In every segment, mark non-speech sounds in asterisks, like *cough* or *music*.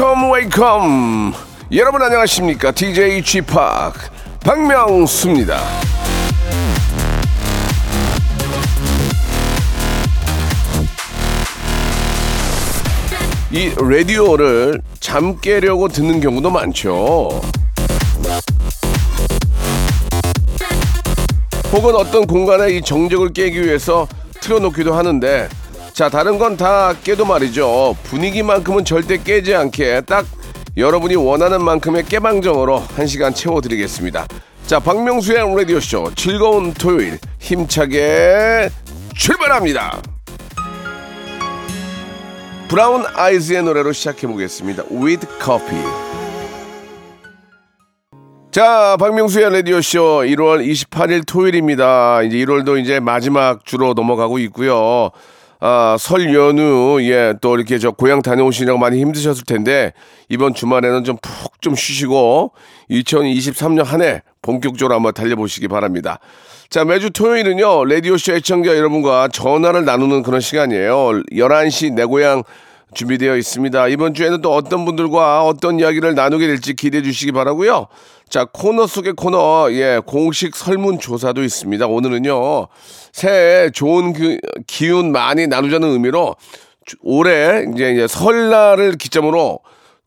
Wake up wake up 여러분 안녕하십니까? DJ G Park 박명수입니다. 이 라디오를 잠 깨려고 듣는 경우도 많죠. 혹은 어떤 공간에 이 정적을 깨기 위해서 틀어놓기도 하는데 자 다른 건 다 깨도 말이죠. 분위기만큼은 절대 깨지 않게 딱 여러분이 원하는 만큼의 깨방정으로 한 시간 채워드리겠습니다. 자 박명수의 라디오쇼. 즐거운 토요일. 힘차게 출발합니다. 브라운 아이즈의 노래로 시작해 보겠습니다. With Coffee. 자, 박명수의 라디오쇼. 1월 28일 토요일입니다. 이제 1월도 이제 마지막 주로 넘어가고 있고요. 아, 설 연휴, 예, 또 이렇게 저 고향 다녀오시느라고 많이 힘드셨을 텐데, 이번 주말에는 좀 푹 좀 쉬시고, 2023년 한 해 본격적으로 한번 달려보시기 바랍니다. 자, 매주 토요일은요, 라디오쇼 애청자 여러분과 전화를 나누는 그런 시간이에요. 11시 내 고향 준비되어 있습니다. 이번 주에는 또 어떤 분들과 어떤 이야기를 나누게 될지 기대해 주시기 바라고요. 자, 코너 속의 코너, 예, 공식 설문조사도 있습니다. 오늘은요, 새해 좋은 그 기운 많이 나누자는 의미로 주- 올해 이제, 이제 설날을 기점으로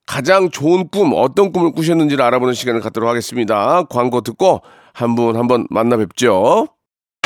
가장 좋은 꿈, 어떤 꿈을 꾸셨는지를 알아보는 시간을 갖도록 하겠습니다. 광고 듣고 한 분 한번 만나 뵙죠.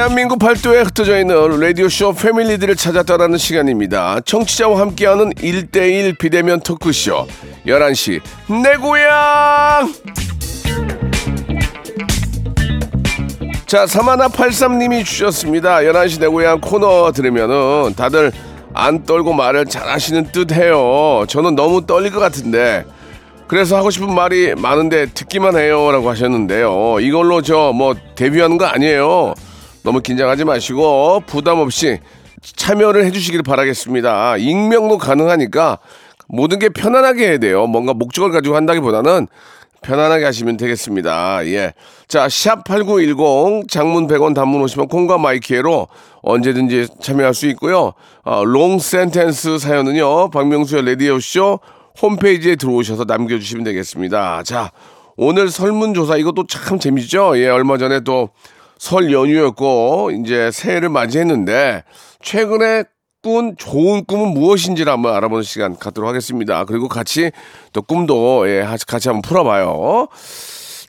대한민국 팔도에 흩어져 있는 라디오쇼 패밀리들을 찾아 떠나는 시간입니다. 청취자와 함께하는 1대1 비대면 토크쇼 11시 내 고향 자 사마나 83님이 주셨습니다. 11시 내 고향 코너 들으면은 다들 안 떨고 말을 잘하시는 듯해요. 저는 너무 떨릴 것 같은데 그래서 하고 싶은 말이 많은데 듣기만 해요라고 하셨는데요. 이걸로 저 뭐 데뷔하는 거 아니에요. 너무 긴장하지 마시고 부담 없이 참여를 해주시길 바라겠습니다. 익명도 가능하니까 모든 게 편안하게 해야 돼요. 뭔가 목적을 가지고 한다기보다는 편안하게 하시면 되겠습니다. 예. 자, 샵8910 장문 100원 단문 오시면 콩과 My K로 언제든지 참여할 수 있고요. 어, long sentence 사연은요. 박명수의 라디오쇼 홈페이지에 들어오셔서 남겨주시면 되겠습니다. 자, 오늘 설문조사 이것도 참 재미죠? 예, 얼마 전에 또 설 연휴였고 이제 새해를 맞이했는데 최근에 꾼 좋은 꿈은 무엇인지를 한번 알아보는 시간 갖도록 하겠습니다. 그리고 같이 또 꿈도 예, 같이 한번 풀어봐요.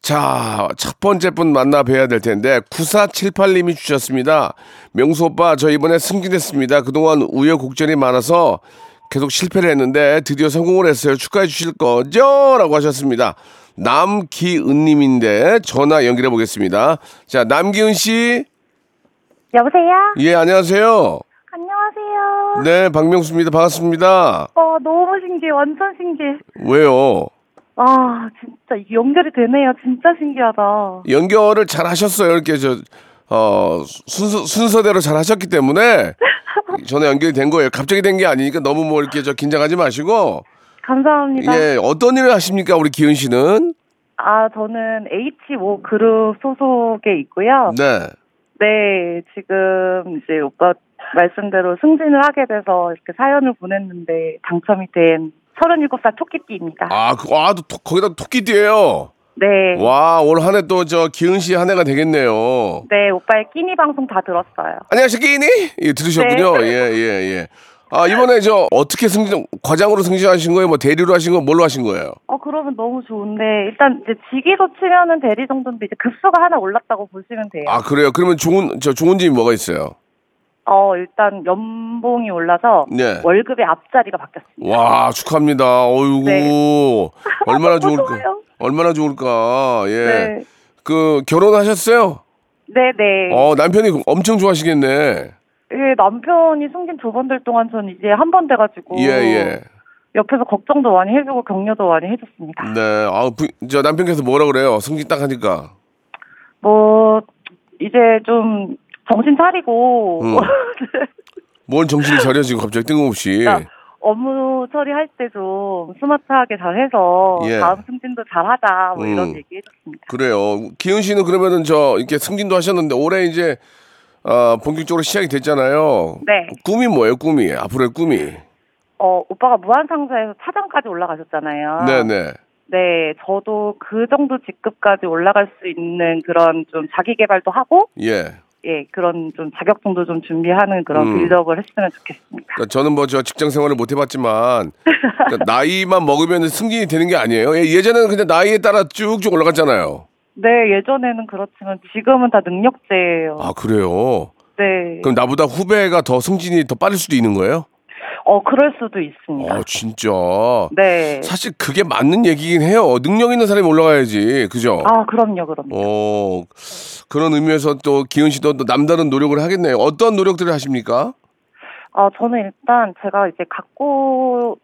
자, 첫 번째 분 만나 뵈야 될 텐데 9478님이 주셨습니다. 명수 오빠 저 이번에 승진했습니다. 그동안 우여곡절이 많아서 계속 실패를 했는데 드디어 성공을 했어요. 축하해 주실 거죠? 라고 하셨습니다. 남기은님인데 전화 연결해 보겠습니다. 자, 남기은 씨. 여보세요? 예, 안녕하세요. 안녕하세요. 네, 박명수입니다. 반갑습니다. 어, 너무 신기해. 완전 신기해. 왜요? 아, 진짜 연결이 되네요. 진짜 신기하다. 연결을 잘 하셨어요. 이렇게 저, 어, 순서, 순서대로 잘 하셨기 때문에 전화 연결이 된 거예요. 갑자기 된 게 아니니까 너무 뭐 이렇게 저 긴장하지 마시고. 감사합니다. 예, 어떤 일을 하십니까? 우리 기은 씨는? 아, 저는 H5 그룹 소속에 있고요. 네. 네, 지금 이제 오빠 말씀대로 승진을 하게 돼서 이렇게 사연을 보냈는데 당첨이 된 37살 토끼띠입니다. 아, 그, 아, 또, 토- 거기다 토끼띠예요 네. 와, 올 한 해 또 저 기은 씨 한 해가 되겠네요. 네, 오빠의 끼니 방송 다 들었어요. 안녕하세요, 끼니? 예, 들으셨군요. 네. 예, 예, 예. 아, 이번에 저 어떻게 승진, 과장으로 승진하신 거예요? 뭐 대리로 하신 거, 뭘로 하신 거예요? 어, 그러면 너무 좋은데, 일단 이제 직위로 치면은 대리 정도인데, 이제 급수가 하나 올랐다고 보시면 돼요. 아, 그래요? 그러면 좋은, 저 좋은 점이 뭐가 있어요? 어, 일단 연봉이 올라서 네. 월급의 앞자리가 바뀌었습니다. 와, 축하합니다. 어이구. 네. *laughs* 얼마나 *laughs* 좋을까? 얼마나 좋을까? 예. 네. 그 결혼하셨어요? 네 네. 어, 남편이 엄청 좋아하시겠네. 예, 남편이 승진 두번될 동안 전 이제 한 번 돼가지고. 예, 예. 옆에서 걱정도 많이 해주고 격려도 많이 해줬습니다. 네. 아, 부, 저 남편께서 뭐라 그래요? 승진 딱 하니까. 뭐, 이제 좀 정신 차리고. 음. *laughs* 뭔 정신이 차려지고 갑자기 뜬금없이. 그러니까 업무 처리할 때 좀 스마트하게 잘 해서 예. 다음 승진도 잘 하자 뭐 이런 음. 얘기 해줬습니다. 그래요. 기훈 씨는 그러면은 저 이렇게 승진도 하셨는데 올해 이제 어, 본격적으로 시작이 됐잖아요. 네. 꿈이 뭐예요? 꿈이 앞으로의 꿈이. 어, 오빠가 무한상사에서 차장까지 올라가셨잖아요. 네네. 네, 저도 그 정도 직급까지 올라갈 수 있는 그런 좀 자기 개발도 하고, 예. 예, 그런 좀 자격증도 좀 준비하는 그런 음. 빌드업을 했으면 좋겠습니다. 그러니까 저는 뭐 저 직장 생활을 못 해봤지만 그러니까 나이만 먹으면 승진이 되는 게 아니에요. 예, 예전에는 그냥 나이에 따라 쭉쭉 올라갔잖아요. 네, 예전에는 그렇지만 지금은 다 능력제예요. 아 그래요. 네. 그럼 나보다 후배가 더 승진이 더 빠를 수도 있는 거예요? 어, 그럴 수도 있습니다. 어 진짜. 네. 사실 그게 맞는 얘기긴 해요. 능력 있는 사람이 올라가야지, 그죠? 아, 그럼요, 그럼요. 어 그런 의미에서 또 기훈 씨도 또 남다른 노력을 하겠네요. 어떤 노력들을 하십니까? 아, 저는 일단 제가 이제 갖고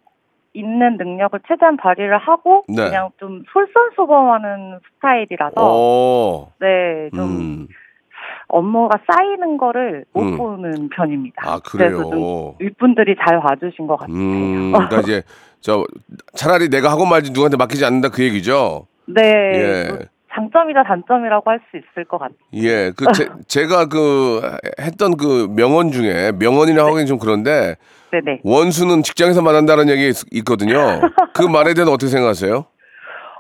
있는 능력을 최대한 발휘를 하고 네. 그냥 좀 솔선수범하는 스타일이라서 어, 네, 좀 음, 업무가 쌓이는 거를 못 음. 보는 편입니다. 아 그래요. 윗분들이 잘 봐주신 것 같아요. 음, 그러니까 이제 저 차라리 내가 하고 말지 누구한테 맡기지 않는다 그 얘기죠. 네, 예. 뭐 장점이다 단점이라고 할 수 있을 것 같아요. 예, 그 제, 제가 그 했던 그 명언 중에 명언이라 *laughs* 하기는 좀 그런데 네네. 원수는 직장에서 만난다는 얘기 있- 있거든요. 그 말에 대해서 어떻게 생각하세요?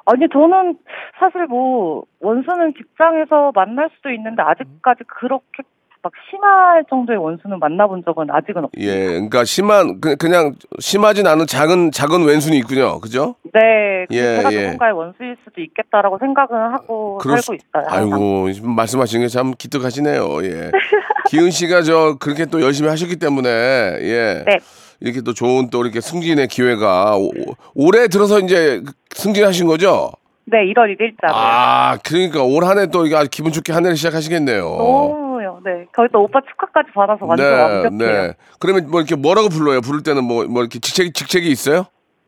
아니 저는 사실 뭐 원수는 직장에서 만날 수도 있는데 아직까지 그렇게 막 심할 정도의 원수는 만나본 적은 아직은 없어요. 예, 그러니까 심한 그, 그냥 심하진 않은 작은 작은 왼순이 있군요. 그죠? 네, 그 예, 제가 예. 누군가의 원수일 수도 있겠다라고 생각은 하고 그럴 살고 수- 있어요. 항상. 아이고 말씀하시는 게 참 기특하시네요. 예. *laughs* 기은 씨가 저 그렇게 또 열심히 하셨기 때문에 예. 네. 이렇게 또 좋은 또 이렇게 승진의 기회가 오- 올해 들어서 이제 승진하신 거죠? 네, 1월 1일자로. 아, 그러니까 올 한 해 또 이게 아주 기분 좋게 한 해를 시작하시겠네요. 너무요. 네, 거기 또 오빠 축하까지 받아서 완전 완벽해요. 그러면 뭐 이렇게 뭐라고 불러요? 부를 때는 뭐, 뭐 이렇게 직책이, 직책이 있어요?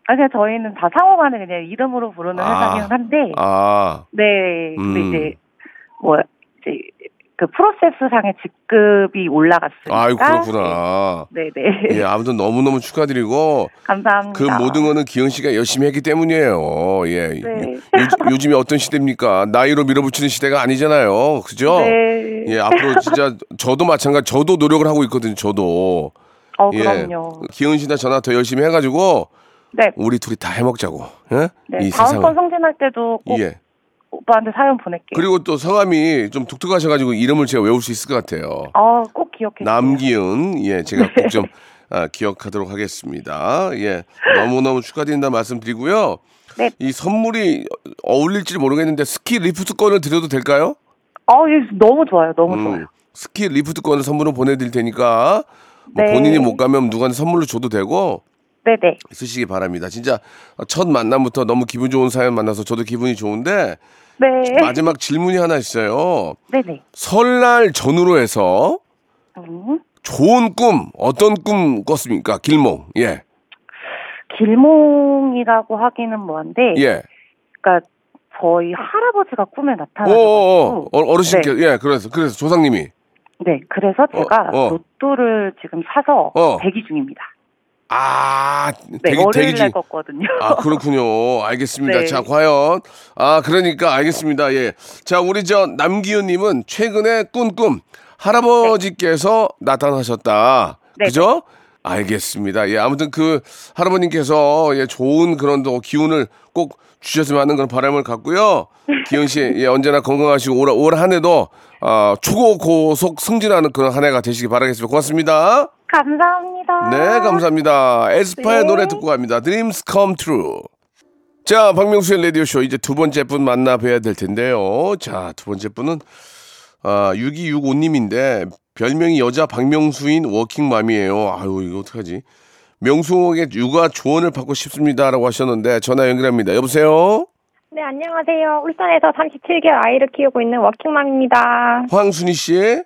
아, 그냥 저희는 다 상호간에 그냥 이름으로 부르는 아. 회사기는 한데, 아, 네, 근데 음. 이제 뭐 이제 그 프로세스상의 직급이 올라갔으니까. 아유, 그렇구나. 네, 네. 예, 아무튼 너무 너무 축하드리고, 감사합니다. 그 모든 거는 기현 씨가 열심히 했기 때문이에요. 예. 네. 요, 즘에 어떤 시대입니까? 나이로 밀어붙이는 시대가 아니잖아요. 그죠? 네. 예, 앞으로 진짜 저도 마찬가지, 저도 노력을 하고 있거든요, 저도. 어, 예. 그럼요. 기현 씨나 저나 더 열심히 해가지고, 네. 우리 둘이 다 해먹자고. 예? 네. 이 다음번 세상을. 승진할 때도 꼭 예. 오빠한테 사연 보낼게요. 그리고 또 성함이 좀 독특하셔가지고 이름을 제가 외울 수 있을 것 같아요. 아, 꼭 기억해. 남기은, 예, 제가 꼭 좀 아, 기억하도록 하겠습니다. 예, 너무 너무 축하드린다 말씀드리고요. 네. 이 선물이 어울릴지 모르겠는데 스키 리프트권을 드려도 될까요? 아, 예, 너무 좋아요. 너무 좋아요. 음, 스키 리프트권을 선물로 보내드릴 테니까 뭐 네. 본인이 못 가면 누구한테 선물로 줘도 되고 네, 네. 쓰시기 바랍니다. 진짜 첫 만남부터 너무 기분 좋은 사연 만나서 저도 기분이 좋은데 네. 마지막 질문이 하나 있어요. 네, 네. 설날 전후로 해서 음. 좋은 꿈 어떤 꿈 꿨습니까? 길몽. 예. 길몽이라고 하기는 뭐한데, 예. 그러니까 저희 할아버지가 꿈에 오, 나타나셔가지고, 어, 어르신께 네. 예, 그래서 그래서 조상님이 네, 그래서 제가 어. 로또를 지금 사서 어. 대기 중입니다. 아, 네, 대기 월요일 대기 날 중. 껐거든요. 아, 그렇군요. 알겠습니다. *laughs* 네. 자, 과연 아, 그러니까 알겠습니다. 예. 자, 우리 저 남기훈 님은 최근에 꾼꿈 할아버지께서 나타나셨다. 네. 그죠? 알겠습니다. 예, 아무튼 그 할아버님께서 예, 좋은 그런 또 기운을 꼭 주셨으면 하는 그런 바람을 갖고요. *laughs* 기훈 씨, 예, 언제나 건강하시고 올, 올 한 해도 아, 초고 고속 승진하는 그런 한 해가 되시기 바라겠습니다. 고맙습니다. 감사합니다. 네, 감사합니다. 에스파의 네. 노래 듣고 갑니다. Dreams Come True. 자, 박명수의 라디오쇼 이제 두 번째 분 만나 뵈야 될 텐데요. 자, 두 번째 분은 아, 6265님인데 별명이 여자 박명수인 워킹맘이에요. 아유, 이거 어떡하지? 명수에게 육아 조언을 받고 싶습니다라고 하셨는데 전화 연결합니다. 여보세요? 네, 안녕하세요. 울산에서 37개월 아이를 키우고 있는 워킹맘입니다. 황순희 씨?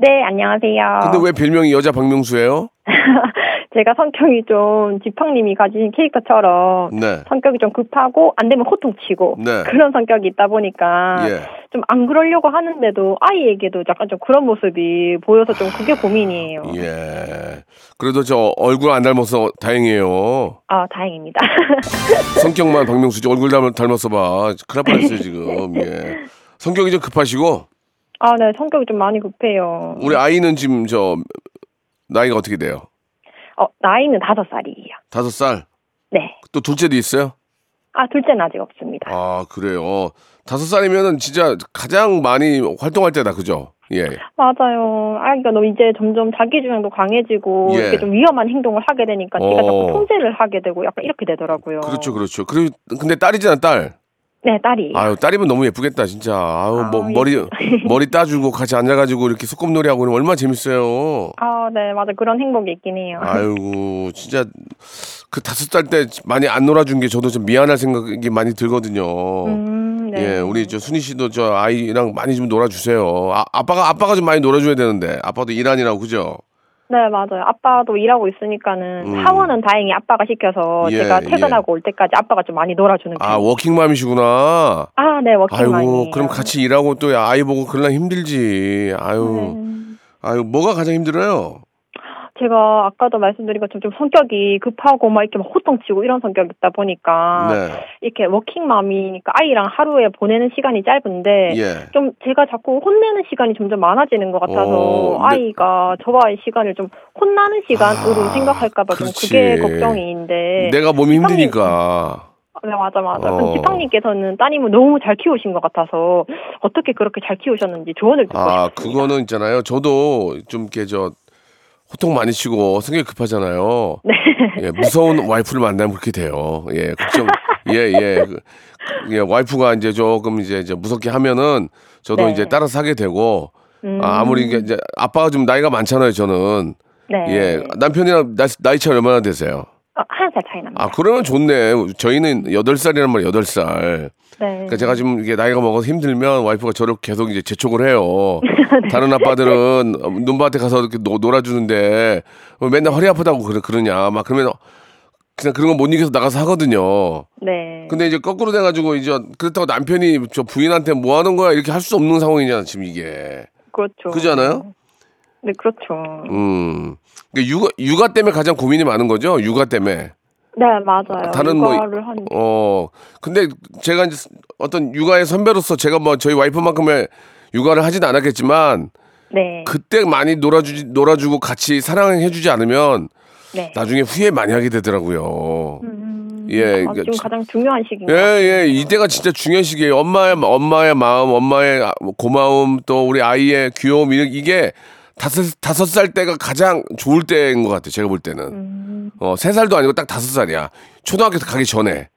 네, 안녕하세요. 근데 왜 별명이 여자 박명수예요? *laughs* 제가 성격이 좀 지팡님이 가진 캐릭터처럼 네. 성격이 좀 급하고 안 되면 호통치고 네. 그런 성격이 있다 보니까 예. 좀안 그러려고 하는데도 아이에게도 약간 좀 그런 모습이 보여서 좀 그게 고민이에요. 예. 그래도 저 얼굴 안 닮아서 다행이에요. 아, 다행입니다. *laughs* 성격만 박명수지 얼굴 닮, 닮았어 봐. 큰일 날 뻔했어요, 지금. *laughs* 예. 성격이 좀 급하시고 아, 네, 성격이 좀 많이 급해요. 우리 아이는 지금 저 나이가 어떻게 돼요? 어, 나이는 다섯 살이에요. 다섯 살. 네. 또 둘째도 있어요? 아, 둘째는 아직 없습니다. 아, 그래요. 다섯 살이면은 진짜 가장 많이 활동할 때다, 그죠? 예. 맞아요. 아이가 너무 이제 점점 자기 주장도 강해지고 예. 이렇게 좀 위험한 행동을 하게 되니까 제가 어. 자꾸 통제를 하게 되고 약간 이렇게 되더라고요. 그렇죠, 그렇죠. 그리고 근데 딸이잖아, 딸. 네, 딸이. 아유, 딸이면 너무 예쁘겠다, 진짜. 아유, 뭐 아, 머리 *laughs* 머리 따주고 같이 앉아가지고 이렇게 소꿉놀이 하고 얼마나 재밌어요. 아, 네, 맞아. 그런 행복이 있긴 해요. *laughs* 아이고, 진짜 그 다섯 살 때 많이 안 놀아준 게 저도 좀 미안할 생각이 많이 들거든요. 음, 네. 예, 우리 저 순희 씨도 저 아이랑 많이 좀 놀아주세요. 아, 아빠가 아빠가 좀 많이 놀아줘야 되는데 아빠도 일하니라고 그죠? 네, 맞아요. 아빠도 일하고 있으니까는 음. 하원은 다행히 아빠가 시켜서 예, 제가 퇴근하고 올 때까지 아빠가 좀 많이 놀아주는 아 편이에요. 워킹맘이시구나. 아, 네, 워킹맘이에요. 아이고, 그럼 같이 일하고 또 아이 보고 그러려 힘들지. 아유, 네. 아유, 뭐가 가장 힘들어요? 제가 아까도 말씀드린 것처럼 좀 성격이 급하고 막 이렇게 막 호통치고 이런 성격이다 보니까 네, 이렇게 워킹맘이니까 아이랑 하루에 보내는 시간이 짧은데 예. 좀 제가 자꾸 혼내는 시간이 점점 많아지는 것 같아서 어, 네. 아이가 저와의 시간을 좀 혼나는 시간으로 아, 생각할까봐 좀. 그게 걱정인데 내가 몸이 힘드니까. 네 맞아 맞아 어. 지팡님께서는 따님을 너무 잘 키우신 것 같아서 어떻게 그렇게 잘 키우셨는지 조언을 듣고 아, 싶습니다. 그거는 있잖아요. 저도 좀 이렇게 저 호통 많이 치고 성격이 급하잖아요. 네. 예, 무서운 와이프를 만나면 그렇게 돼요. 예, 걱정. 예, 예. 그, 예, 와이프가 이제 조금 이제, 이제 무섭게 하면은 저도 네. 이제 따라서 하게 되고 음, 아, 아무리 이제 아빠가 좀 나이가 많잖아요, 저는. 네. 예. 남편이랑 나이, 나이 차이 얼마나 되세요? 어, 한살 차이 납니다. 아, 그러면 좋네. 저희는 여덟 살이란 말이에요, 여덟 살. 네. 그러니까 제가 지금 이게 나이가 먹어서 힘들면 와이프가 저를 계속 이제 재촉을 해요. *laughs* 네. 다른 아빠들은 눈밭에 가서 이렇게 노, 놀아주는데 뭐 맨날 허리 아프다고 그러, 그러냐. 막 그러면 그냥 그런 거 못 이겨서 나가서 하거든요. 네. 근데 이제 거꾸로 돼가지고 이제 그렇다고 남편이 저 부인한테 뭐 하는 거야 이렇게 할 수 없는 상황이잖아 지금 이게. 그렇죠. 그렇지 않아요? 네, 그렇죠. 음. 그러니까 육아, 육아 때문에 가장 고민이 많은 거죠. 육아 때문에. 네, 맞아요. 다른 뭐- 육아를 하니 어. 근데 제가 이제 어떤 육아의 선배로서 제가 뭐 저희 와이프만큼의 육아를 하진 않았겠지만 네. 그때 많이 놀아주지 놀아주고 같이 사랑해주지 않으면 네. 나중에 후회 많이 하게 되더라고요. 음, 예, 아, 그러니까 지금 지- 가장 중요한 시기인 예. 예, 이때가 진짜 중요한 시기예요. 엄마의 엄마의 마음, 엄마의 아, 고마움, 또 우리 아이의 귀여움 이- 이게 다섯 다섯 살 때가 가장 좋을 때인 것 같아요. 제가 볼 때는 음, 어세 살도 아니고 딱 다섯 살이야. 초등학교 가기 전에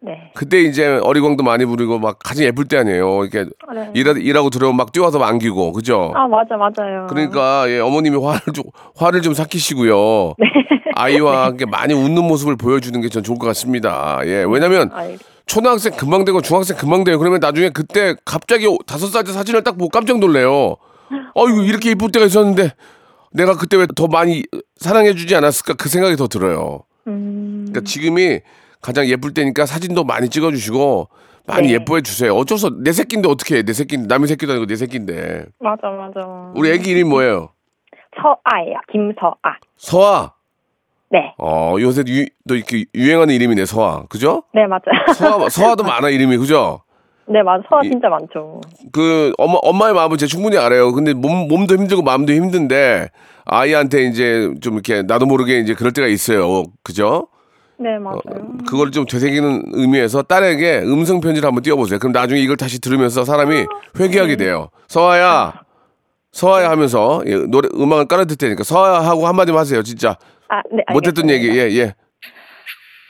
네. 그때 이제 어리광도 많이 부리고 막 가장 예쁠 때 아니에요. 이렇게 네. 일하, 일하고 들어오면 막 뛰어와서 안기고 그죠? 아, 맞아, 맞아요. 그러니까 예, 어머님이 화를 좀 화를 좀 삭히시고요. 네. 아이와 *laughs* 함께 많이 웃는 모습을 보여주는 게 전 좋을 것 같습니다. 예, 왜냐면 아이, 초등학생 금방 되고 중학생 금방 돼요. 그러면 나중에 그때 갑자기 다섯 살 때 사진을 딱 보고 깜짝 놀래요. 어이구 이렇게 이쁠 때가 있었는데 내가 그때 왜 더 많이 사랑해주지 않았을까 그 생각이 더 들어요. 음, 그러니까 지금이 가장 예쁠 때니까 사진도 많이 찍어주시고 많이 네. 예뻐해 주세요. 어쩔 수 없, 내 새끼인데 어떻게 해? 내 새끼인데 남의 새끼도 아니고 내 새끼인데. 맞아, 맞아. 우리 애기 이름이 뭐예요? 서아예요. 김서아. 서아. 네. 어 요새 유, 또 이렇게 유행하는 이름이네 서아. 그죠? 네, 맞아요. 서아 *laughs* 서아도 많아 이름이 그죠? 네, 맞아. 이- 진짜 많죠. 그 엄마 엄마의 마음은 제가 충분히 알아요. 근데 몸 몸도 힘들고 마음도 힘든데 아이한테 이제 좀 이렇게 나도 모르게 이제 그럴 때가 있어요. 그죠? 네, 맞아요. 그걸 좀 되새기는 의미에서 딸에게 음성 편지를 한번 띄워보세요. 그럼 나중에 이걸 다시 들으면서 사람이 회개하게 돼요. 서아야, 서아야 하면서 예, 노래 음악을 깔아둘 테니까 서아야 하고 한마디만 하세요. 진짜 아, 네. 못했던 알겠습니다. 얘기, 예, 예.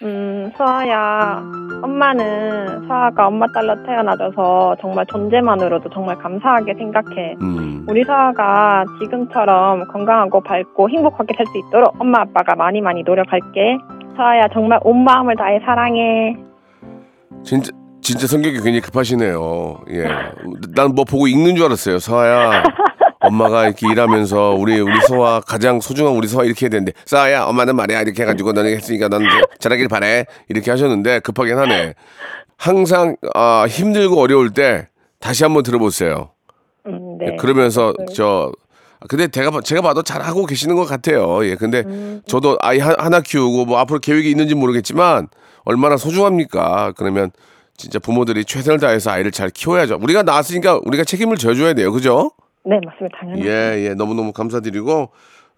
음, 서아야, 엄마는 서아가 엄마 딸로 태어나줘서 정말 존재만으로도 정말 감사하게 생각해. 음. 우리 서아가 지금처럼 건강하고 밝고 행복하게 살 수 있도록 엄마 아빠가 많이 많이 노력할게. 서아야 정말 온 마음을 다해 사랑해. 진짜 진짜 성격이 굉장히 급하시네요. 예. 난 뭐 보고 읽는 줄 알았어요. 서아야. *laughs* 엄마가 이렇게 일하면서 우리 우리 소아 가장 소중한 우리 소아 이렇게 해야 되는데 싸야 엄마는 말이야 이렇게 해가지고 너는 했으니까 너는 잘하길 바래 이렇게 하셨는데 급하긴 하네 항상 아, 힘들고 어려울 때 다시 한번 들어보세요 음, 예, 네. 그러면서 네. 저 근데 제가 봐- 제가 봐도 잘 하고 계시는 것 같아요 예 근데 음. 저도 아이 하- 하나 키우고 뭐 앞으로 계획이 있는지 모르겠지만 얼마나 소중합니까 그러면 진짜 부모들이 최선을 다해서 아이를 잘 키워야죠 우리가 낳았으니까 우리가 책임을 져줘야 돼요 그죠? 네, 맞습니다. 당연히. 예, 예, 너무너무 감사드리고,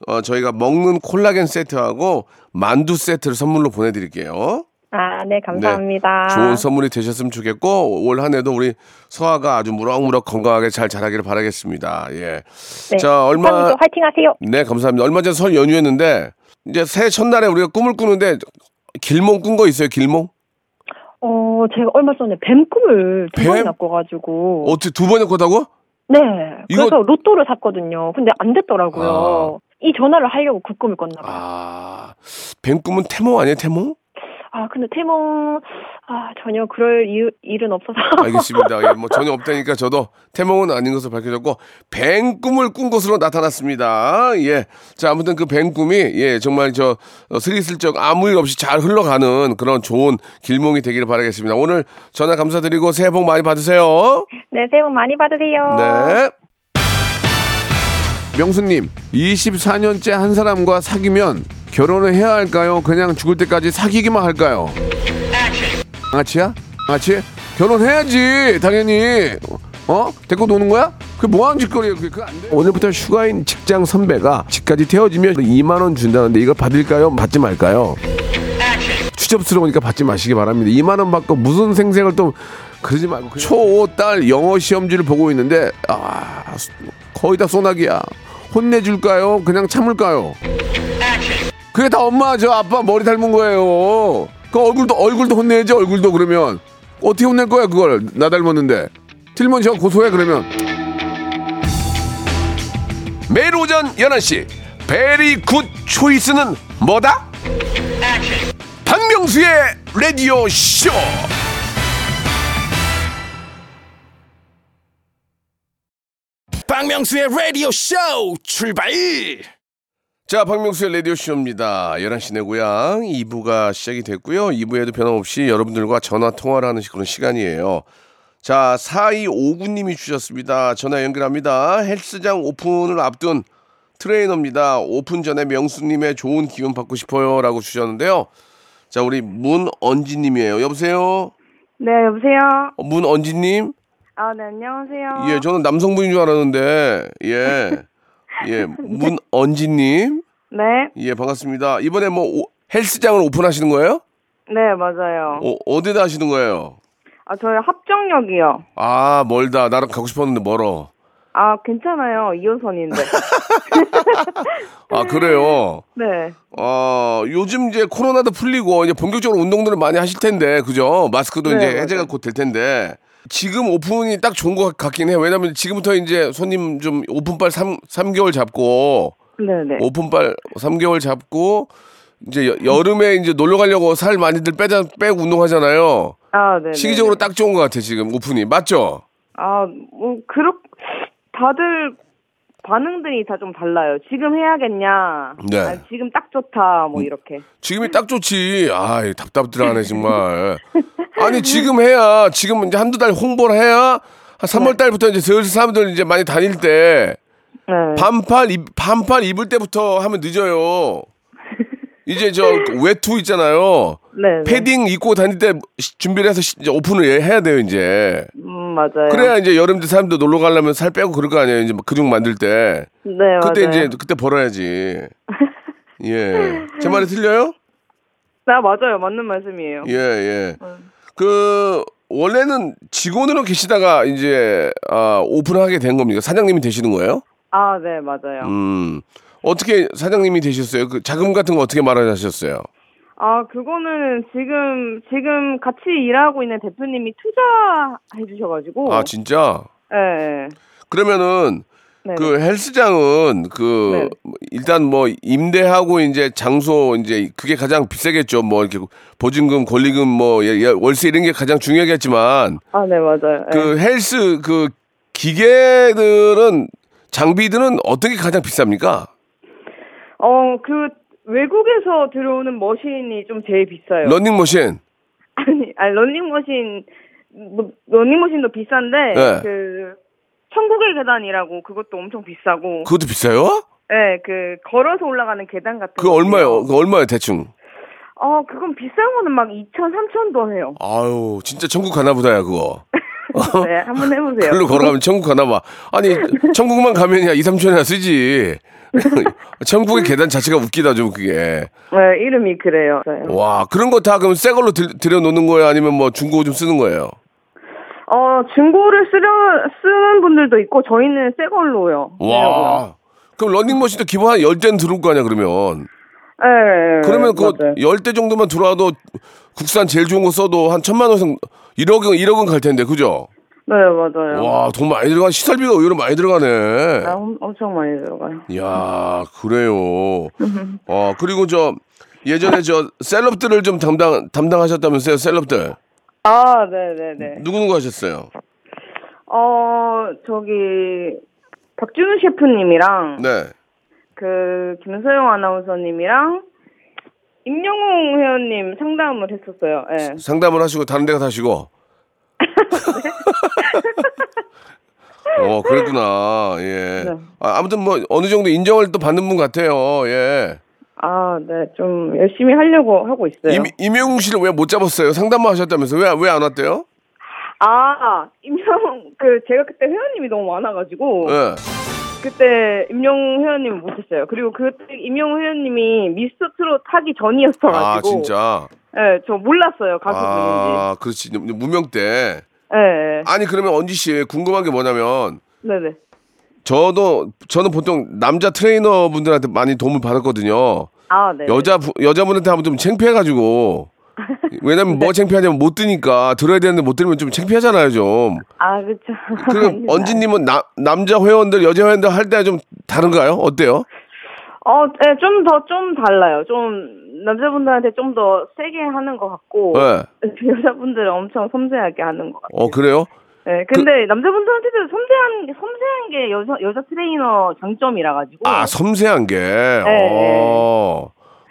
어, 저희가 먹는 콜라겐 세트하고 만두 세트를 선물로 보내드릴게요. 아, 네, 감사합니다. 좋은 선물이 되셨으면 좋겠고, 올 한 해도 우리 서아가 아주 무럭무럭 건강하게 잘 자라기를 바라겠습니다. 예. 네. 자, 얼마, 화이팅 하세요. 네, 감사합니다. 얼마 전설 연휴였는데, 이제 새해 첫날에 우리가 꿈을 꾸는데, 길몽 꾼 거 있어요, 길몽? 어, 제가 얼마 전에 뱀 꿈을 두 뱀? 번이나 꿔가지고. 어떻게 두 번에 꿨다고? 네. 이거- 그래서 로또를 샀거든요. 근데 안 됐더라고요. 이 전화를 하려고 그 꿈을 꿨나 봐요. 아, 뱀 꿈은 태몽 아니에요, 태몽? 아, 근데 태몽, 아, 전혀 그럴 이유, 일은 없어서. 알겠습니다. 예, 뭐 전혀 *laughs* 없다니까 저도 태몽은 아닌 것으로 밝혀졌고 뱅 꿈을 꾼 것으로 나타났습니다. 예, 자 아무튼 그 뱅 꿈이 예 정말 저 어, 스리슬쩍 아무 일 없이 잘 흘러가는 그런 좋은 길몽이 되기를 바라겠습니다. 오늘 전화 감사드리고 새해 복 많이 받으세요. 네, 새해 복 많이 받으세요. 네. 명수님, 24년째 한 사람과 사귀면 결혼을 해야 할까요? 그냥 죽을 때까지 사귀기만 할까요? 양아치야? 양아치? 결혼해야지, 당연히. 어? 데리고 노는 거야? 그게 뭐하는 짓거리야? 그게 그거 안 돼? 오늘부터 휴가인 직장 선배가 집까지 태워주면 2만 원 준다는데 이걸 받을까요? 받지 말까요? 추접스러우니까 받지 마시기 바랍니다. 2만 원 받고 무슨 생생을 또 그러지 말고 초, 딸 영어 시험지를 보고 있는데 아 거의 다 소나기야. 혼내줄까요? 그냥 참을까요? 그게 다 엄마 저 아빠 머리 닮은 거예요. 그 얼굴도 얼굴도 혼내야지 얼굴도 그러면. 어떻게 혼낼 거야 그걸? 나 닮았는데. 틀면 제가 고소해 그러면. 매일 오전 11시. very good choice는 뭐다? 박명수의 라디오 쇼. 박명수의 라디오 쇼 출발 자, 박명수의 라디오 쇼입니다. 11시 내 고향 2부가 시작이 됐고요. 2부에도 변함없이 여러분들과 전화 통화를 하는 그런 시간이에요. 자, 4259님이 주셨습니다. 전화 연결합니다. 헬스장 오픈을 앞둔 트레이너입니다. 오픈 전에 명수님의 좋은 기운 받고 싶어요. 라고 주셨는데요. 자, 우리 문언지님이에요. 여보세요? 네, 여보세요? 어, 문언지님? 아, 네, 안녕하세요. 예, 저는 남성분인 줄 알았는데, 예. 예, *laughs* 문언지님? 네, 예, 반갑습니다. 이번에 뭐 오- 헬스장을 오픈하시는 거예요? 네, 맞아요. 어, 어디다 하시는 거예요? 아, 저희 합정역이요. 아, 멀다. 나랑 가고 싶었는데 멀어. 아, 괜찮아요. 2호선인데. *laughs* 아, 그래요? *laughs* 네. 어, 요즘 이제 코로나도 풀리고 이제 본격적으로 운동들을 많이 하실 텐데, 그죠? 마스크도 네, 이제. 해제가 곧 될 텐데. 지금 오픈이 딱 좋은 것 같긴 해요. 왜냐면 지금부터 이제 손님 좀 오픈빨 3, 삼개월 잡고, 네네. 오픈빨 3개월 잡고, 이제 여, 여름에 이제 놀러 가려고 살 많이들 빼자, 빼고 운동하잖아요. 아, 네. 시기적으로 딱 좋은 것 같아, 지금 오픈이. 맞죠? 아, 뭐, 그렇, 다들 반응들이 다 좀 달라요. 지금 해야겠냐. 네. 아, 지금 딱 좋다. 뭐, 이렇게. 지금이 딱 좋지. 아이, 답답들하네, *laughs* 정말. 아니, 지금 해야, 지금 이제 한두 달 홍보를 해야, 한 3월 달부터 이제 슬슬 사람들 이제 많이 다닐 때, 네. 반팔, 입, 반팔 입을 때부터 하면 늦어요. *laughs* 이제 저 외투 있잖아요. 네. 네. 패딩 입고 다닐 때 시- 준비를 해서 시- 이제 오픈을 해야 돼요, 이제. 음, 맞아요. 그래야 이제 여름 때 사람들 놀러 가려면 살 빼고 그럴 거 아니에요. 이제 근육 만들 때. 네, 그때 맞아요. 이제, 그때 벌어야지. *laughs* 예. 제 말이 틀려요? 네, 맞아요. 맞는 말씀이에요. 예, 예. 그 원래는 직원으로 계시다가 이제 아, 오픈하게 된 겁니까? 사장님이 되시는 거예요? 아, 네, 맞아요. 음. 어떻게 사장님이 되셨어요? 그 자금 같은 거 어떻게 마련하셨어요? 아, 그거는 지금, 지금 같이 일하고 있는 대표님이 투자해 주셔가지고. 아 진짜? 예. 그러면은 네. 그 헬스장은 그 일단 뭐 임대하고 이제 장소 이제 그게 가장 비싸겠죠. 뭐 이렇게 보증금, 권리금 뭐 예, 예, 월세 이런 게 가장 중요하겠지만 아, 네, 맞아요. 예. 그 헬스 그 기계들은 장비들은 어떤 게 가장 비쌉니까? 어, 그, 외국에서 들어오는 머신이 좀 제일 비싸요. 러닝머신. 아니, 아니, 런닝머신, 뭐, 런닝머신도 비싼데, 네. 그, 천국의 계단이라고 그것도 엄청 비싸고, 그것도 비싸요? 네, 그, 걸어서 올라가는 계단 같은 그거 얼마요? 그 얼마요 대충? 어, 그건 비싼 거는 막 2천, 3천도 해요. 아유 진짜 천국 가나 보다야 그거. 네, 한번 해보세요. 글로 걸어가면 천국 가나 봐. 아니 천국만 가면 야 2, 3천이나 쓰지. *laughs* 천국의 계단 자체가 웃기다 좀 그게. 네, 이름이 그래요. 네. 와 그런 거 다 그럼 새 걸로 들, 들여놓는 거예요? 아니면 뭐 중고 좀 쓰는 거예요? 어, 중고를 쓰려, 쓰는 분들도 있고, 저희는 새 걸로요. 와. 그럼 러닝머신도 기본 한 10대는 들어올 거 아니야 그러면. 네. 그러면 그 맞아요. 10대 정도만 들어와도 국산 제일 좋은 거 써도 한 천만 원 1억은 1억은 갈 텐데 그죠? 네, 맞아요. 와, 돈 많이 들어가 시설비가 의외로 많이 들어가네. 아, 엄- 엄청 많이 들어가요. 이야, 그래요. 어, 그리고 저 예전에 저 셀럽들을 좀 담당 담당하셨다면서요, 셀럽들. 아, 네네네. 누구 누구 하셨어요? 어, 저기, 박준우 셰프님이랑, 네. 그, 김소영 아나운서님이랑, 임영웅 회원님 상담을 했었어요. 예. 상담을 하시고 다른 데 가서 하시고. 어, 그랬구나. 예. 네. 아, 아무튼 뭐 어느 정도 인정을 또 받는 분 같아요. 예. 아, 네. 좀 열심히 하려고 하고 있어요. 임, 임영웅 씨를 왜 못 잡았어요? 상담만 하셨다면서 왜 왜 안 왔대요? 아, 임영웅, 그, 제가 그때 회원님이 너무 많아 가지고, 예. 그때 임영웅 회원님을 못했어요. 그리고 그때 임영웅 회원님이 미스터 트롯 하기 전이었어가지고, 아, 진짜. 예, 저 몰랐어요. 가수분인지. 아, 그렇지. 무명 때. 예, 예. 아니 그러면 언지 씨 궁금한 게 뭐냐면 네네. 저도 저는 보통 남자 트레이너 분들한테 많이 도움을 받았거든요. 아, 네. 여자 부- 여자분한테 하면 좀 창피해가지고 왜냐면 뭐 창피하냐면 못 드니까 들어야 되는데 못 들으면 좀 창피하잖아요 좀. 아, 그쵸. 그럼 *laughs* 언지님은 나- 남자 회원들 여자 회원들 할 때 좀 다른가요? 어때요? 어, 네, 좀 더, 좀 달라요. 좀, 남자분들한테 좀 더 세게 하는 것 같고, 네. *laughs* 여자분들은 엄청 섬세하게 하는 것 같아요. 어 그래요? 네, 근데 남자분들한테도 섬세한, 섬세한 게 여자, 여자 트레이너 장점이라 가지고. 아 섬세한 게. 어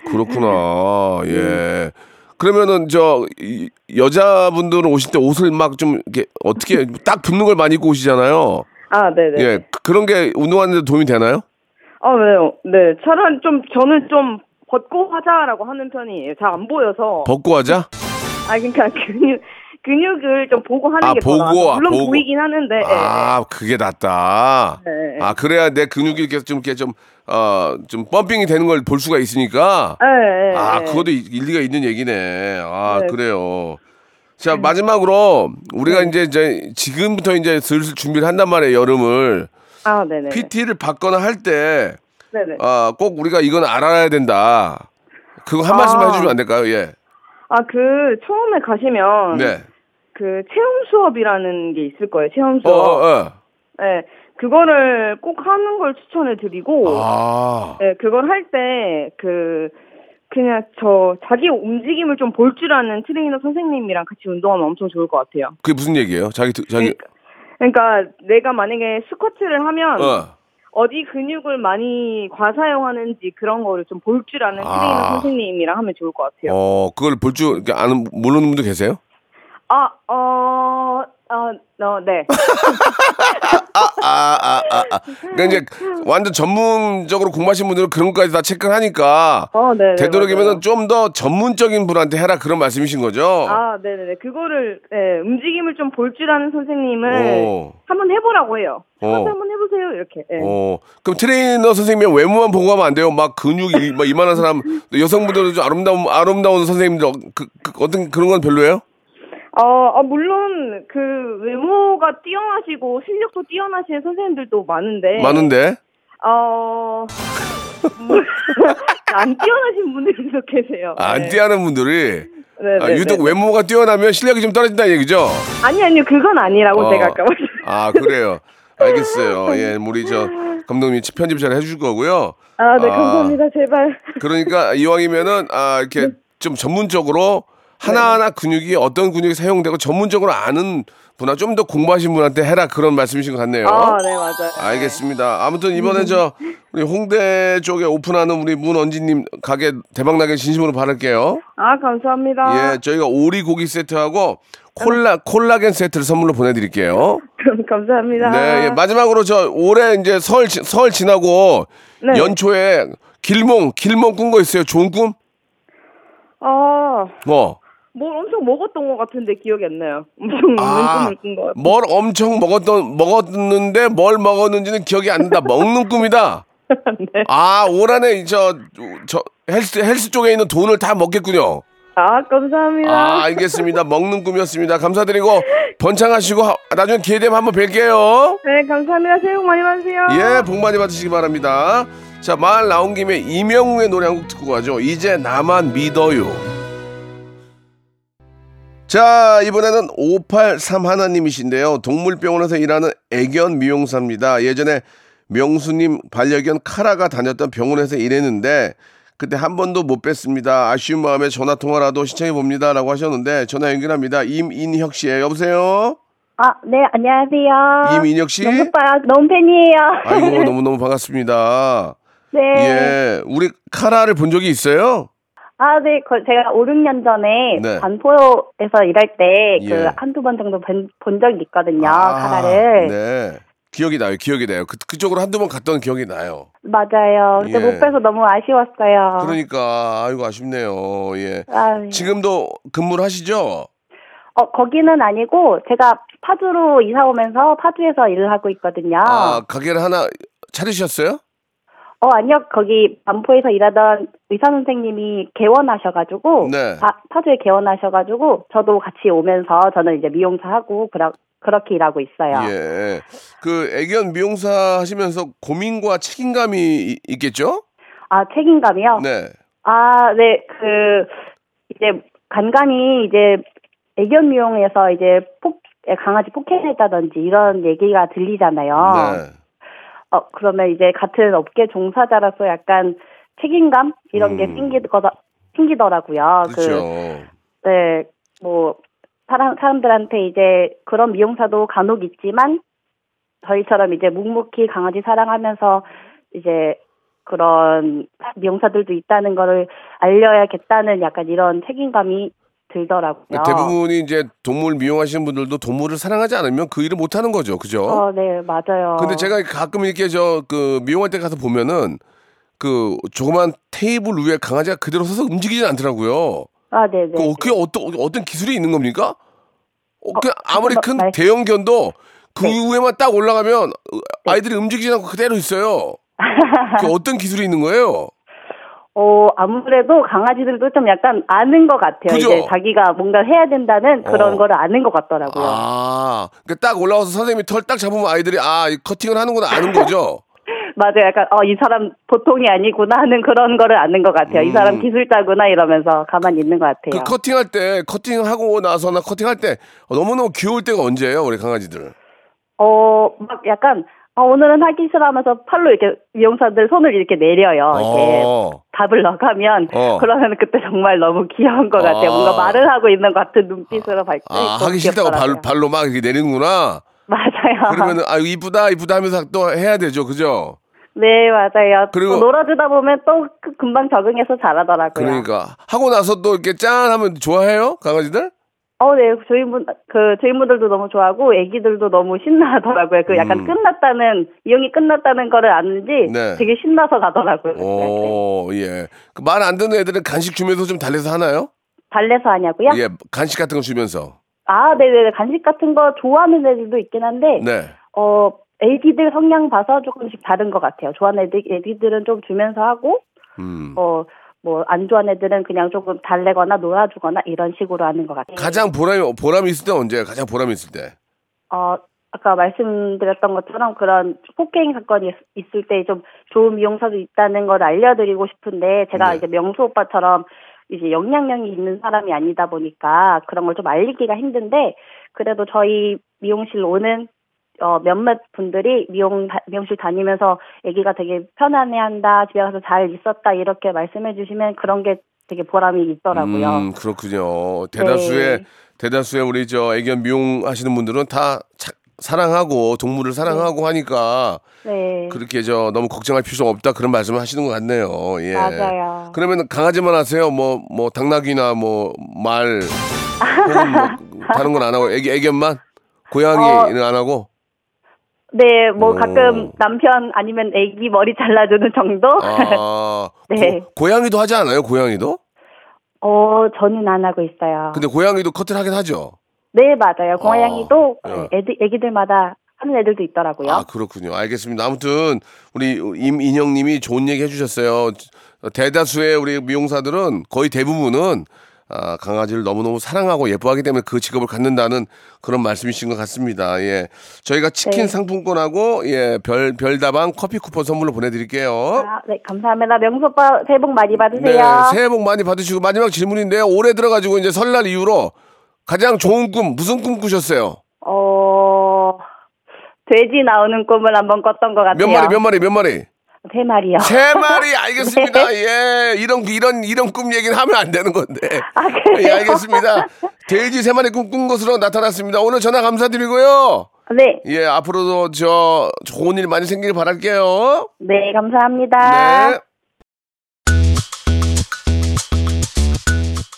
그렇구나. *laughs* 예. 그러면은 저 이- 여자분들은 오실 때 옷을 막 좀 이렇게 어떻게 딱 붙는 걸 많이 입고 오시잖아요. 아, 네네. 예, 그- 그런 게 운동하는데 도움이 되나요? 어, 네, 네. 차라리 좀, 저는 좀 벗고 하자라고 하는 편이에요. 잘 안 보여서. 벗고 하자? 아, 그러니까 *laughs* 근육, 근육을 좀 보고 하는 아, 게더 보고, 나아요. 아, 물론 보고. 보이긴 하는데. 예. 아, 그게 낫다. 네, 네. 아, 그래야 내 근육이 이렇게 좀 이렇게 좀, 어, 좀 펌핑이 되는 걸 볼 수가 있으니까. 예, 예, 아, 예. 그것도 이- 일리가 있는 얘기네. 아, 네. 그래요. 자, 마지막으로 우리가 네. 이제, 이제 지금부터 이제 슬슬 준비를 한단 말이에요, 여름을. 아, 네네. PT를 받거나 할 때, 네네. 아, 꼭 우리가 이건 알아야 된다. 그거 한 말씀 아. 해주시면 안 될까요? 예. 아, 그, 처음에 가시면. 네. 그, 체험 수업이라는 게 있을 거예요. 체험 어, 수업. 어, 어. 네. 그거를 꼭 하는 걸 추천해 드리고. 아. 네, 그걸 할 때, 그, 그냥 저, 자기 움직임을 좀 볼 줄 아는 트레이너 선생님이랑 같이 운동하면 엄청 좋을 것 같아요. 그게 무슨 얘기예요? 자기, 자기, 그러니까, 내가 만약에 스쿼트를 하면, 어. 어디 근육을 많이 과사용하는지 그런 거를 좀 볼 줄 아는 트레이너 아. 선생님이랑 하면 좋을 것 같아요. 어, 그걸 볼 줄 아는, 모르는 분도 계세요? 아, 어, 어, 어, 네. *laughs* 아, 아, 아, 아. 그러니까 이제 완전 전문적으로 공부하신 분들은 그런 것까지 다 체크를 하니까 어, 네. 되도록이면 좀 더 전문적인 분한테 해라 그런 말씀이신 거죠? 아, 네네네. 그거를, 네, 움직임을 좀 볼 줄 아는 선생님을 오. 한번 해보라고 해요. 어. 한번 해보세요, 이렇게. 네. 어, 그럼 트레이너 선생님의 외모만 보고 하면 안 돼요? 막 근육이 막 이만한 사람, 여성분들도 좀 아름다운, 아름다운 선생님들, 그, 그, 어떤 그런 건 별로예요? 어, 어, 물론, 그, 외모가 뛰어나시고, 실력도 뛰어나신 선생님들도 많은데. 많은데? 어, 뭐, *laughs* 안 뛰어나신 분들도 계세요. 아, 안 네. 뛰어하는 분들이 네, 아, 네, 유독 네. 외모가 뛰어나면 실력이 좀 떨어진다는 얘기죠? 아니 아니요 그건 아니라고 어. 제가 아까. 아, 그래요. 알겠어요. 예, 우리 저 감독님이 편집 잘 해줄 거고요. 아, 네 아. 감사합니다 제발. 그러니까 이왕이면은 아 이렇게 네. 좀 전문적으로 하나하나 근육이 어떤 근육이 사용되고 전문적으로 아는 분아 좀 더 공부하신 분한테 해라 그런 말씀이신 것 같네요. 아, 네 맞아요. 알겠습니다. 아무튼 이번에 저 우리 홍대 쪽에 오픈하는 우리 문언지님 가게 대박 나게 진심으로 바랄게요. 아 감사합니다. 예, 저희가 오리 고기 세트하고 콜라 콜라겐 세트를 선물로 보내드릴게요. 그럼 감사합니다. 네, 예, 마지막으로 저 올해 이제 설 지- 설 지나고 네. 연초에 길몽 길몽 꾼 거 있어요? 좋은 꿈? 아, 뭐? 뭘 엄청 먹었던 것 같은데 기억이 안 나요. *laughs* 엄청 아, 꿈을 꾼 것. 뭘 엄청 먹었던 먹었는데 뭘 먹었는지는 기억이 안 난다. 먹는 꿈이다. *laughs* 네. 아, 올 한해 저, 저 헬스 헬스 쪽에 있는 돈을 다 먹겠군요. 아 감사합니다. 아, 알겠습니다. 먹는 꿈이었습니다. 감사드리고 번창하시고 하- 나중에 기회 되면 한번 뵐게요. 네 감사합니다. 새해 복 많이 받으세요. 예, 복 많이 받으시기 바랍니다. 자, 말 나온 김에 이명웅의 노래 한 곡 듣고 가죠. 이제 나만 믿어요. 자, 이번에는 583 하나님이신데요. 동물병원에서 일하는 애견 미용사입니다. 예전에 명수님 반려견 카라가 다녔던 병원에서 일했는데 그때 한 번도 못 뵀습니다. 아쉬운 마음에 전화 통화라도 시청해 봅니다라고 하셨는데 전화 연결합니다. 임인혁 씨예요. 여보세요. 아, 네 안녕하세요. 임인혁 씨. 너무 오빠 너무 팬이에요. 아이고 *laughs* 너무너무 반갑습니다. 네. 예, 우리 카라를 본 적이 있어요? 아, 네. 거- 제가 5, 6년 전에 네. 반포에서 일할 때 그 예. 한두 번 정도 본, 본 적이 있거든요. 아, 카라를. 네. 기억이 나요, 기억이 나요. 그, 그쪽으로 한두 번 갔던 기억이 나요. 맞아요. 근데 예. 못 뵈서 너무 아쉬웠어요. 그러니까, 아이고, 아쉽네요. 예. 아, 네. 지금도 근무를 하시죠? 어, 거기는 아니고 제가 파주로 이사 오면서 파주에서 일을 하고 있거든요. 아, 가게를 하나 차리셨어요? 어, 아니요. 거기 반포에서 일하던 의사 선생님이 개원하셔가지고, 네. 파, 파주에 개원하셔가지고, 저도 같이 오면서 저는 이제 미용사 하고, 그러, 그렇게 일하고 있어요. 예. 그 애견 미용사 하시면서 고민과 책임감이 이- 있겠죠? 아, 책임감이요? 네. 아, 네, 그, 이제, 간간히 이제, 애견 미용에서 이제, 폭, 강아지 폭행했다든지 이런 얘기가 들리잖아요. 네. 어, 그러면 이제 같은 업계 종사자로서 약간 책임감? 이런 게 음. 생기더라, 생기더라고요. 그렇죠. 그, 네, 뭐, 사람, 사람들한테 이제 그런 미용사도 간혹 있지만, 저희처럼 이제 묵묵히 강아지 사랑하면서 이제 그런 미용사들도 있다는 거를 알려야겠다는 약간 이런 책임감이 들더라고요. 대부분이 이제 동물 미용하시는 분들도 동물을 사랑하지 않으면 그 일을 못 하는 거죠. 그죠? 어, 네, 맞아요. 근데 제가 가끔 이렇게 저 그 미용할 때 가서 보면은 그 조그만 테이블 위에 강아지가 그대로 서서 움직이진 않더라고요. 아, 네, 네. 그 그게 어떤 어떤 기술이 있는 겁니까? 어, 그 아무리 큰 말- 대형견도 그 네. 위에만 딱 올라가면 아이들이 움직이지 않고 그대로 있어요. *laughs* 그 어떤 기술이 있는 거예요? 어, 아무래도 강아지들도 좀 약간 아는 것 같아요. 그죠? 이제 자기가 뭔가 해야 된다는 그런 어. 거를 아는 것 같더라고요. 아, 그러니까 딱 올라와서 선생님이 털 딱 잡으면 아이들이 아, 이 커팅을 하는구나 아는 거죠. *laughs* 맞아요. 약간, 어, 이 사람 보통이 아니구나 하는 그런 거를 아는 것 같아요. 이 사람 음. 기술자구나 이러면서 가만히 있는 것그 같아요. 커팅할 때 커팅하고 나서나 커팅할 때 너무너무 귀여울 때가 언제예요, 우리 강아지들? 어, 막 약간, 어, 오늘은 하기 싫어하면서 팔로 이렇게 미용사들 손을 이렇게 내려요. 이렇게 어. 답을 넣어가면 어. 그러면 그때 정말 너무 귀여운 것 같아요. 아. 뭔가 말을 하고 있는 것 같은 눈빛으로 밝 아, 하기 싫다고 발, 발로 막 이렇게 내리는구나. 맞아요. 그러면은 아 이쁘다 이쁘다 하면서 또 해야 되죠, 그죠? 네, 맞아요. 그리고- 또 놀아주다 보면 또 그- 금방 적응해서 잘하더라고요. 그러니까 하고 나서 또 이렇게 짠 하면 좋아해요, 강아지들? 어, 네. 저희 분, 그, 저희 분들도 너무 좋아하고, 애기들도 너무 신나하더라고요. 그 약간 음. 끝났다는, 이용이 끝났다는 거를 아는지 네. 되게 신나서 가더라고요. 오, 예. 그말안 듣는 애들은 간식 주면서 좀 달래서 하나요? 달래서 하냐고요? 예, 간식 같은 거 주면서. 아, 네네. 간식 같은 거 좋아하는 애들도 있긴 한데, 네. 어, 애기들 성향 봐서 조금씩 다른 것 같아요. 좋아하는 애들, 애기들은 좀 주면서 하고, 음. 어, 뭐, 안 좋아하는 애들은 그냥 조금 달래거나 놀아주거나 이런 식으로 하는 것 같아요. 가장 보람이 보람이 있을 때 언제예요? 가장 보람이 있을 때. 어, 아까 말씀드렸던 것처럼 그런 폭행 사건이 있- 있을 때 좀 좋은 미용사도 있다는 걸 알려드리고 싶은데 제가 네. 이제 명수 오빠처럼 이제 영향력이 있는 사람이 아니다 보니까 그런 걸 좀 알리기가 힘든데 그래도 저희 미용실 오는 어, 몇몇 분들이 미용 다- 미용실 다니면서 아기가 되게 편안해한다 집에 가서 잘 있었다 이렇게 말씀해 주시면 그런 게 되게 보람이 있더라고요. 음, 그렇군요. 대다수의 네. 대다수의 우리 저 애견 미용하시는 분들은 다 차- 사랑하고 동물을 사랑하고 하니까 네. 그렇게 저 너무 걱정할 필요 없다 그런 말씀을 하시는 것 같네요. 예. 맞아요. 그러면 강아지만 하세요? 뭐뭐 당나귀나 뭐말 혹은 뭐 *laughs* 다른 건 안 하고 애기 애견만 고양이는 안 하고 네, 뭐 오. 가끔 남편 아니면 아기 머리 잘라주는 정도? 아 *laughs* 네. 고, 고양이도 하지 않아요? 고양이도? 어, 저는 안 하고 있어요. 근데 고양이도 커트를 하긴 하죠. 네, 맞아요. 고양이도 아, 네, 애들, 애기들마다 하는 애들도 있더라고요. 아 그렇군요. 알겠습니다. 아무튼 우리 임인영 님이 좋은 얘기 해주셨어요. 대다수의 우리 미용사들은 거의 대부분은 아, 강아지를 너무너무 사랑하고 예뻐하기 때문에 그 직업을 갖는다는 그런 말씀이신 것 같습니다. 예. 저희가 치킨 네. 상품권하고 예, 별, 별다방 커피 쿠폰 선물로 보내드릴게요. 아, 네, 감사합니다. 명수 오빠 새해 복 많이 네, 받으세요. 새해 복 많이 받으시고 마지막 질문인데요. 올해 들어가지고 이제 설날 이후로 가장 좋은 꿈, 무슨 꿈 꾸셨어요? 어, 돼지 나오는 꿈을 한번 꿨던 것 같아요. 몇 마리, 몇 마리, 몇 마리? 세 마리요. 세 마리 *laughs* 알겠습니다. 네. 예, 이런 이런 이런 꿈 얘기는 하면 안 되는 건데. 아, 그래요? 예, 알겠습니다. 돼지 세 마리 꿈꾼 것으로 나타났습니다. 오늘 전화 감사드리고요. 네, 예, 앞으로도 저 좋은 일 많이 생기길 바랄게요. 네, 감사합니다. 네.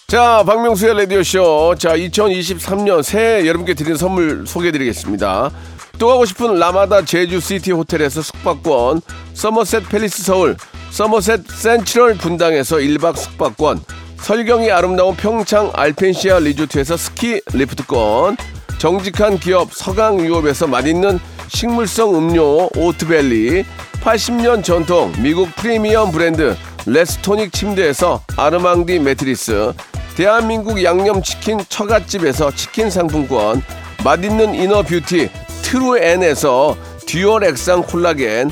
자, 박명수의 라디오쇼. 자, 2023년 새해 여러분께 드리는 선물 소개해 드리겠습니다. 또 가고 싶은 라마다 제주시티 호텔에서 숙박권, 서머셋 팰리스 서울, 서머셋 센트럴 분당에서 1박 숙박권, 설경이 아름다운 평창 알펜시아 리조트에서 스키 리프트권, 정직한 기업 서강유업에서 맛있는 식물성 음료 오트밸리 80년 전통 미국 프리미엄 브랜드 레스토닉 침대에서 아르망디 매트리스 대한민국 양념치킨 처갓집에서 치킨 상품권 맛있는 inner beauty 트루엔에서 dual 액상 콜라겐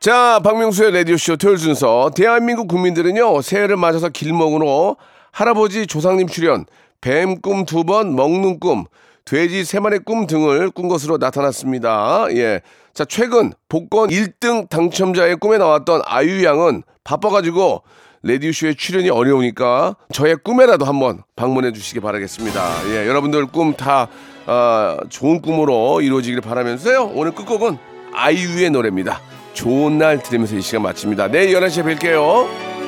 자, 박명수의 라디오쇼 토요일 순서. 대한민국 국민들은요, 새해를 맞아서 길몽으로 할아버지 조상님 출연, 뱀 꿈 두 번, 먹는 꿈, 돼지 세 마리 꿈 등을 꾼 것으로 나타났습니다. 예. 자, 최근 복권 1등 당첨자의 꿈에 나왔던 아유 양은 바빠가지고 레디오쇼에 출연이 어려우니까 저의 꿈에라도 한번 방문해 주시기 바라겠습니다. 예, 여러분들 꿈다 아, 좋은 꿈으로 이루어지길 바라면서요. 오늘 끝곡은 아이유의 노래입니다. 좋은 날 들으면서 이 시간 마칩니다. 내일 11시에 뵐게요.